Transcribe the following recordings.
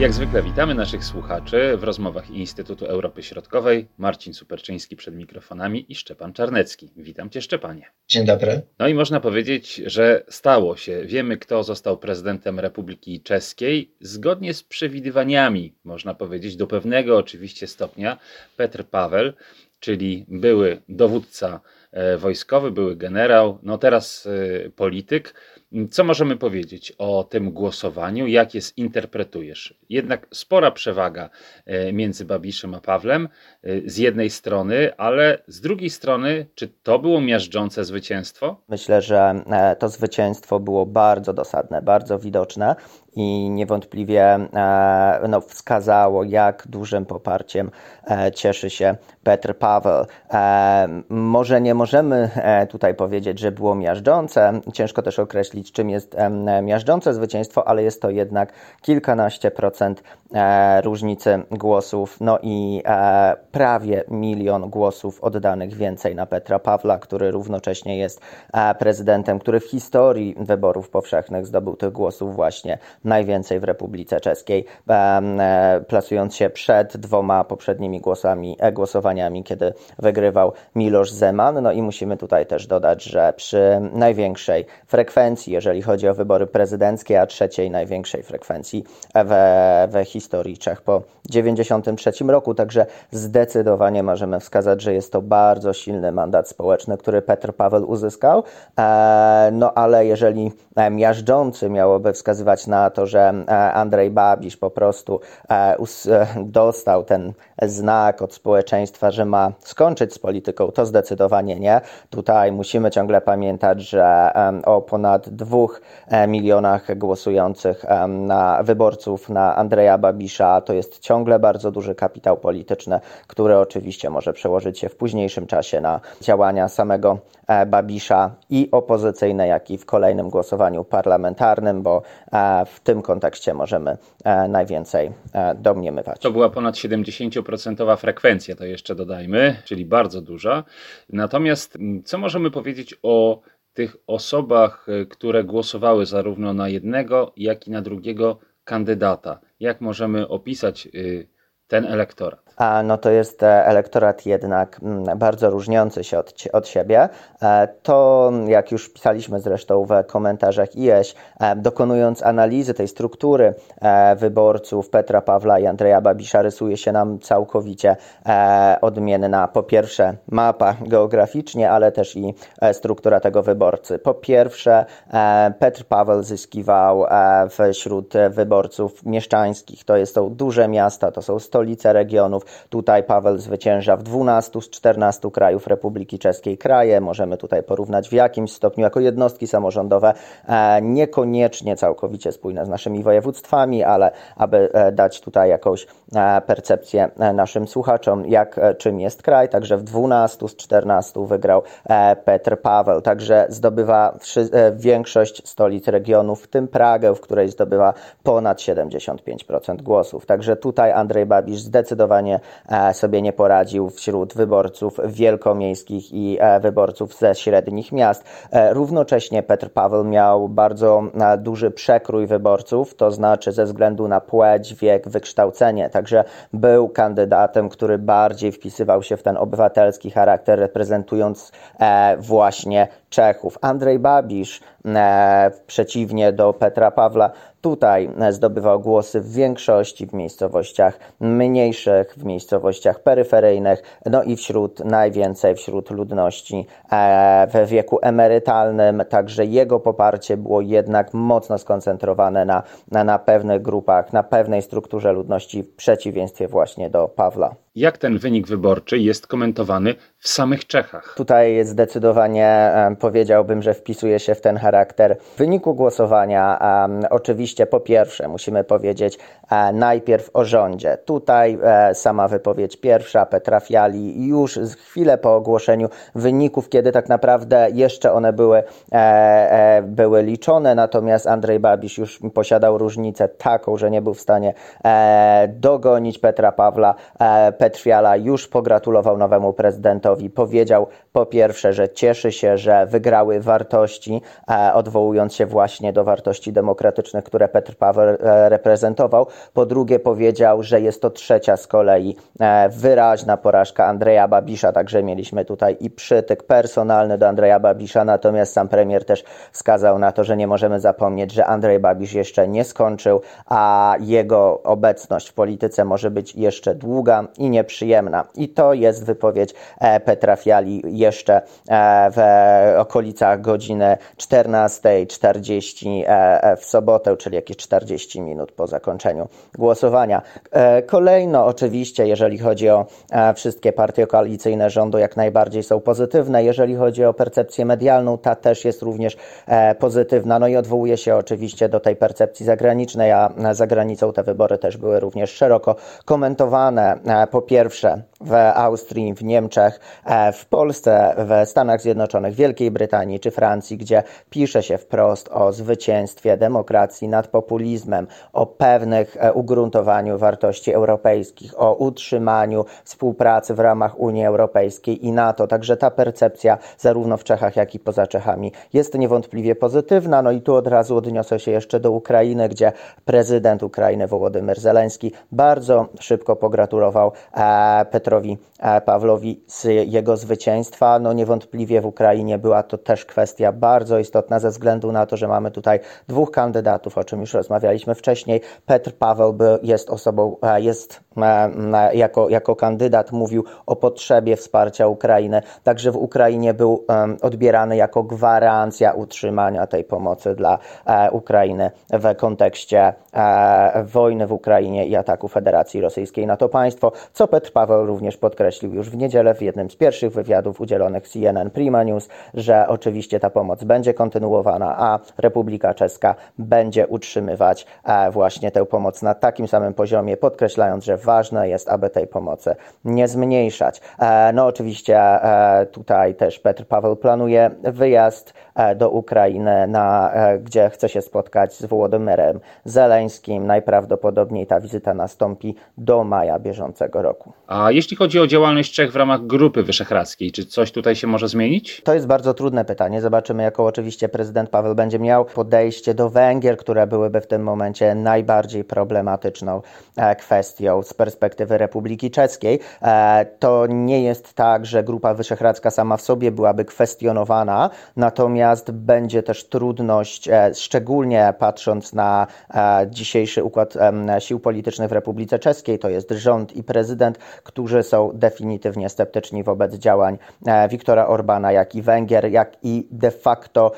Jak zwykle witamy naszych słuchaczy w rozmowach Instytutu Europy Środkowej. Marcin Superczyński przed mikrofonami i Szczepan Czarnecki. Witam Cię Szczepanie. Dzień dobry. No i można powiedzieć, że stało się. Wiemy, kto został prezydentem Republiki Czeskiej. Zgodnie z przewidywaniami, można powiedzieć, do pewnego oczywiście stopnia, Petr Paweł, czyli były dowódca e, wojskowy, były generał, no teraz e, polityk co możemy powiedzieć o tym głosowaniu? Jak je zinterpretujesz? Jednak spora przewaga e, między Babiszem a Pawlem e, z jednej strony, ale z drugiej strony, czy to było miażdżące zwycięstwo? Myślę, że e, to zwycięstwo było bardzo dosadne, bardzo widoczne i niewątpliwie no, wskazało, jak dużym poparciem cieszy się Petr Paweł. Może nie możemy tutaj powiedzieć, że było miażdżące. Ciężko też określić, czym jest miażdżące zwycięstwo, ale jest to jednak kilkanaście procent e, różnicy głosów, no i e, prawie milion głosów oddanych więcej na Petra Pawła, który równocześnie jest e, prezydentem, który w historii wyborów powszechnych zdobył tych głosów właśnie najwięcej w Republice Czeskiej, plasując się przed dwoma poprzednimi głosami, głosowaniami, kiedy wygrywał Miloš Zeman. No i musimy tutaj też dodać, że przy największej frekwencji jeżeli chodzi o wybory prezydenckie, a trzeciej największej frekwencji we, we historii Czech po 1993 roku. Także zdecydowanie możemy wskazać, że jest to bardzo silny mandat społeczny, który Petr Paweł uzyskał. E, no ale jeżeli miażdżący miałoby wskazywać na to, że e, Andrzej Babisz po prostu e, dostał ten znak od społeczeństwa, że ma skończyć z polityką, to zdecydowanie nie. Tutaj musimy ciągle pamiętać, że o ponad dwóch e, milionach głosujących na wyborców na Andrzeja Babisza. To jest ciągle bardzo duży kapitał polityczny, który oczywiście może przełożyć się w późniejszym czasie na działania samego e, Babisza i opozycyjne, jak i w kolejnym głosowaniu parlamentarnym, bo e, w tym kontekście możemy najwięcej domniemywać. To była ponad 70% frekwencja, to jeszcze dodajmy, czyli bardzo duża. Natomiast co możemy powiedzieć o tych osobach, e, które głosowały zarówno na jednego, jak i na drugiego kandydata. Jak możemy opisać y, ten elektorat? No to jest e, elektorat jednak mm, bardzo różniący się od, od siebie. E, to, jak już pisaliśmy zresztą w komentarzach IEŚ, e, dokonując analizy tej struktury wyborców Petra Pawła i Andrzeja Babisza, rysuje się nam całkowicie odmienna. Po pierwsze, mapa geograficznie, ale też i struktura tego wyborcy. Po pierwsze, Petr Paweł zyskiwał wśród wyborców mieszczańskich. To są duże miasta, to są stolice regionów Tutaj Paweł zwycięża w 12 z 14 krajów Republiki Czeskiej kraje. Możemy tutaj porównać w jakimś stopniu jako jednostki samorządowe, e, niekoniecznie całkowicie spójne z naszymi województwami, ale aby e, dać tutaj jakąś e, percepcję naszym słuchaczom, jak czym jest kraj. Także w 12 z 14 wygrał Petr Paweł. Także zdobywa większość stolic regionów, w tym Pragę, w której zdobywa ponad 75% głosów. Także tutaj Andrzej Babisz zdecydowanie E, sobie nie poradził wśród wyborców wielkomiejskich i e, wyborców ze średnich miast. E, równocześnie Petr Paweł miał bardzo duży przekrój wyborców, to znaczy ze względu na płeć, wiek, wykształcenie. Także był kandydatem, który bardziej wpisywał się w ten obywatelski charakter, reprezentując właśnie Czechów. Andrzej Babisz, przeciwnie do Petra Pawła, tutaj zdobywał głosy w większości w miejscowościach mniejszych, w miejscowościach peryferyjnych, no i wśród najwięcej wśród ludności e, we wieku emerytalnym, także jego poparcie było jednak mocno skoncentrowane na, na, na pewnych grupach, na pewnej strukturze ludności w przeciwieństwie właśnie do Pawła. Jak ten wynik wyborczy jest komentowany w samych Czechach? Tutaj zdecydowanie powiedziałbym, że wpisuje się w ten charakter wyniku głosowania. Oczywiście po pierwsze musimy powiedzieć e, najpierw o rządzie. Tutaj e, sama wypowiedź pierwsza Petra Fiali już chwilę po ogłoszeniu wyników, kiedy tak naprawdę jeszcze one były, e, były liczone, natomiast Andrzej Babisz już posiadał różnicę taką, że nie był w stanie dogonić Petra Pawła. Petr Fiala już pogratulował nowemu prezydentowi. Powiedział po pierwsze, że cieszy się, że wygrały wartości, odwołując się właśnie do wartości demokratycznych, które Petr Paweł reprezentował. Po drugie powiedział, że jest to trzecia z kolei wyraźna porażka Andrzeja Babisza, także mieliśmy tutaj i przytyk personalny do Andrzeja Babisza, natomiast sam premier też wskazał na to, że nie możemy zapomnieć, że Andrzej Babisz jeszcze nie skończył, a jego obecność w polityce może być jeszcze długa i nieprzyjemna. I to jest wypowiedź e, Petra Fiali jeszcze e, w okolicach godziny 14.40 e, w sobotę, czyli jakieś 40 minut po zakończeniu głosowania. Kolejno oczywiście, jeżeli chodzi o wszystkie partie koalicyjne rządu, jak najbardziej są pozytywne. Jeżeli chodzi o percepcję medialną, ta też jest również pozytywna. No i odwołuje się oczywiście do tej percepcji zagranicznej, a za granicą te wybory też były również szeroko komentowane. E, pierwsze w Austrii, w Niemczech, e, w Polsce, w Stanach Zjednoczonych, Wielkiej Brytanii czy Francji, gdzie pisze się wprost o zwycięstwie demokracji nad populizmem, o pewnych e, ugruntowaniu wartości europejskich, o utrzymaniu współpracy w ramach Unii Europejskiej i NATO. Także ta percepcja zarówno w Czechach, jak i poza Czechami jest niewątpliwie pozytywna. No i tu od razu odniosę się jeszcze do Ukrainy, gdzie prezydent Ukrainy Wołodymyr Zeleński bardzo szybko pogratulował Petrowi e, Pawlowi z jego zwycięstwa. No niewątpliwie w Ukrainie była to też kwestia bardzo istotna ze względu na to, że mamy tutaj dwóch kandydatów, o czym już rozmawialiśmy wcześniej. Petr Paweł jest osobą, e, jest jako, jako kandydat mówił o potrzebie wsparcia Ukrainy. Także w Ukrainie był odbierany jako gwarancja utrzymania tej pomocy dla Ukrainy w kontekście wojny w Ukrainie i ataku Federacji Rosyjskiej na to państwo, co Petr Paweł również podkreślił już w niedzielę w jednym z pierwszych wywiadów udzielonych CNN Prima News, że oczywiście ta pomoc będzie kontynuowana, a Republika Czeska będzie utrzymywać e, właśnie tę pomoc na takim samym poziomie, podkreślając, że ważne jest, aby tej pomocy nie zmniejszać. E, no oczywiście e, tutaj też Petr Paweł planuje wyjazd do Ukrainy, na, gdzie chce się spotkać z Wołodymyrem Zeleńskim. Najprawdopodobniej ta wizyta nastąpi do maja bieżącego roku. A jeśli chodzi o działalność Czech w ramach Grupy Wyszehradzkiej, czy coś tutaj się może zmienić? To jest bardzo trudne pytanie. Zobaczymy, jaką oczywiście prezydent Paweł będzie miał podejście do Węgier, które byłyby w tym momencie najbardziej problematyczną e, kwestią z perspektywy Republiki Czeskiej. E, to nie jest tak, że Grupa Wyszehradzka sama w sobie byłaby kwestionowana, natomiast będzie też trudność, e, szczególnie patrząc na dzisiejszy układ sił politycznych w Republice Czeskiej, to jest rząd i prezydent, którzy są definitywnie sceptyczni wobec działań e, Viktora Orbana, jak i Węgier, jak i de facto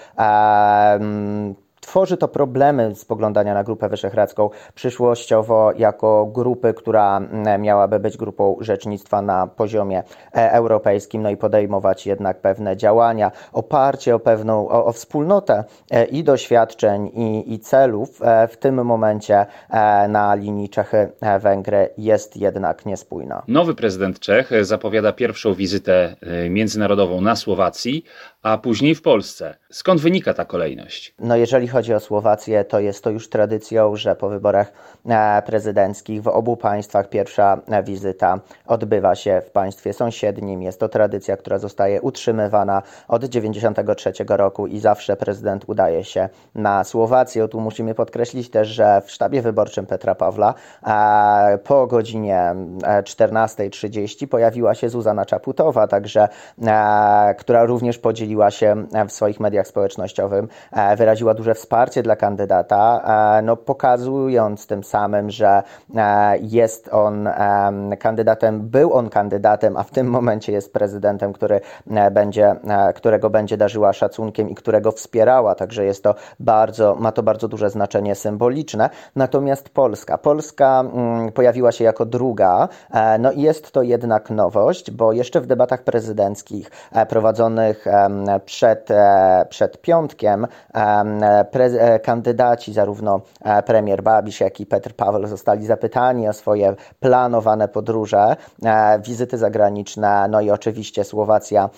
Tworzy to problemy spoglądania na Grupę Wyszehradzką przyszłościowo jako grupy, która mm, miałaby być grupą rzecznictwa na poziomie e, europejskim, no i podejmować jednak pewne działania. Oparcie o pewną, o, o wspólnotę e, i doświadczeń, i, i celów e, w tym momencie na linii Czechy-Węgry jest jednak niespójna. Nowy prezydent Czech zapowiada pierwszą wizytę międzynarodową na Słowacji, a później w Polsce. Skąd wynika ta kolejność? No jeżeli chodzi o Słowację, to jest to już tradycją, że po wyborach e, prezydenckich w obu państwach pierwsza e, wizyta odbywa się w państwie sąsiednim. Jest to tradycja, która zostaje utrzymywana od 1993 roku i zawsze prezydent udaje się na Słowację. Tu musimy podkreślić też, że w sztabie wyborczym Petra Pawla e, po godzinie 14.30 pojawiła się Zuzana Czaputowa, także, która również podzieliła się w swoich mediach społecznościowych, wyraziła duże wsparcie dla kandydata, e, no pokazując tym samym, że e, jest on kandydatem, był on kandydatem, a w tym momencie jest prezydentem, który e, będzie, którego będzie darzyła szacunkiem i którego wspierała, także jest to bardzo, ma to bardzo duże znaczenie symboliczne. Natomiast Polska, Polska mm, pojawiła się jako druga, no i jest to jednak nowość, bo jeszcze w debatach prezydenckich prowadzonych przed, przed piątkiem pre, kandydaci, zarówno premier Babisz, jak i Petr Paweł zostali zapytani o swoje planowane podróże, wizyty zagraniczne, no i oczywiście Słowacja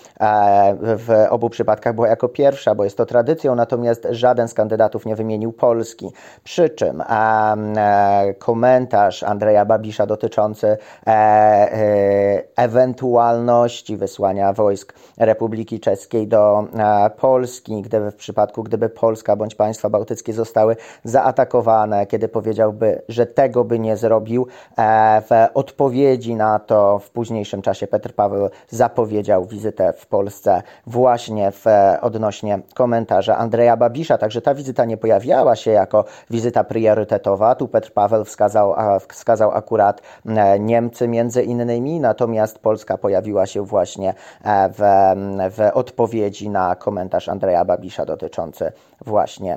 w obu przypadkach była jako pierwsza, bo jest to tradycją, natomiast żaden z kandydatów nie wymienił Polski. Przy czym komentarz Andrzeja Babisza dotyczący ewentualności wysłania wojsk Republiki Czeskiej do Polski, gdyby w przypadku, gdyby Polska bądź państwa bałtyckie zostały zaatakowane, kiedy powiedziałby, że tego by nie zrobił. E, w odpowiedzi na to w późniejszym czasie Petr Paweł zapowiedział wizytę w Polsce właśnie w odnośnie komentarza Andrzeja Babisza, także ta wizyta nie pojawiała się jako wizyta priorytetowa. Tu Petr Paweł wskazał, wskazał akurat e, Niemcy między innymi, natomiast Polska pojawiła się właśnie e, w, w odpowiedzi na komentarz Andrzeja Babisza dotyczący właśnie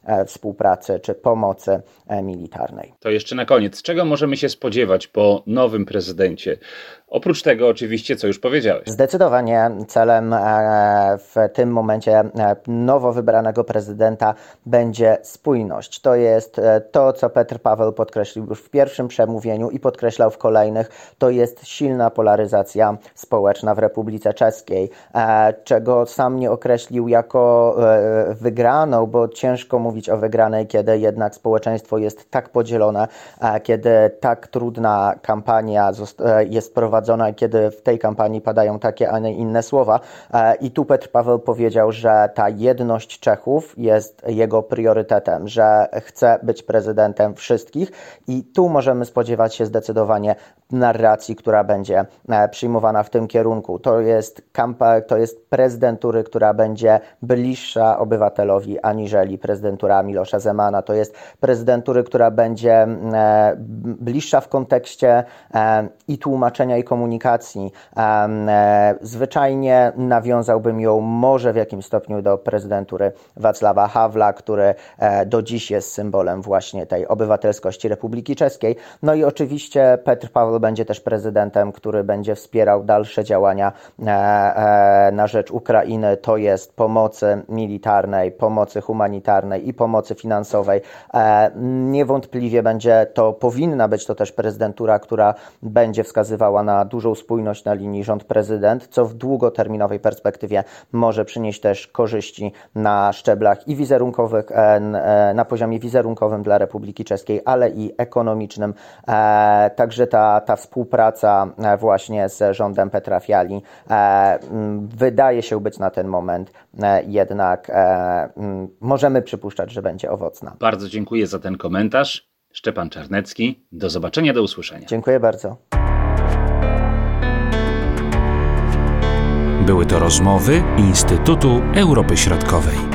współpracy czy pomocy e, militarnej. To jeszcze na koniec, czego możemy się spodziewać po nowym prezydencie? Oprócz tego, oczywiście, co już powiedziałeś. Zdecydowanie celem e, w tym momencie nowo wybranego prezydenta będzie spójność. To jest to, co Petr Paweł podkreślił już w pierwszym przemówieniu i podkreślał w kolejnych. To jest silna polaryzacja społeczna w Republice Czeskiej, czego sam nie określił jako wygraną, bo ciężko mówić o wygranej, kiedy jednak społeczeństwo jest tak podzielone, kiedy tak trudna kampania e, jest prowadzona, kiedy w tej kampanii padają takie, a nie inne słowa. E, I tu Petr Paweł powiedział, że ta jedność Czechów jest jego priorytetem, że chce być prezydentem wszystkich i tu możemy spodziewać się zdecydowanie narracji, która będzie e, przyjmowana w tym kierunku. To jest, kampa- to jest prezydentury, która będzie bliższa obywatelowi, ani aniżeli prezydentura Milosza Zemana. To jest prezydentury, która będzie e, bliższa w kontekście e, i tłumaczenia, i komunikacji. E, zwyczajnie nawiązałbym ją może w jakimś stopniu do prezydentury Wacława Hawla, który do dziś jest symbolem właśnie tej obywatelskości Republiki Czeskiej. No i oczywiście Petr Paweł będzie też prezydentem, który będzie wspierał dalsze działania na rzecz Ukrainy. To jest pomocy militarnej, pomocy humanitarnej i pomocy finansowej. E, niewątpliwie będzie to, powinna być to też prezydentura, która będzie wskazywała na dużą spójność na linii rząd-prezydent, co w długoterminowej perspektywie może przynieść też korzyści na szczeblach i wizerunkowych, e, e, na poziomie wizerunkowym dla Republiki Czeskiej, ale i ekonomicznym. Także ta, ta współpraca właśnie z rządem Petra Fiali wydaje się być na ten moment jednak możemy przypuszczać, że będzie owocna. Bardzo dziękuję za ten komentarz. Szczepan Czarnecki. Do zobaczenia, do usłyszenia. Dziękuję bardzo. Były to rozmowy Instytutu Europy Środkowej.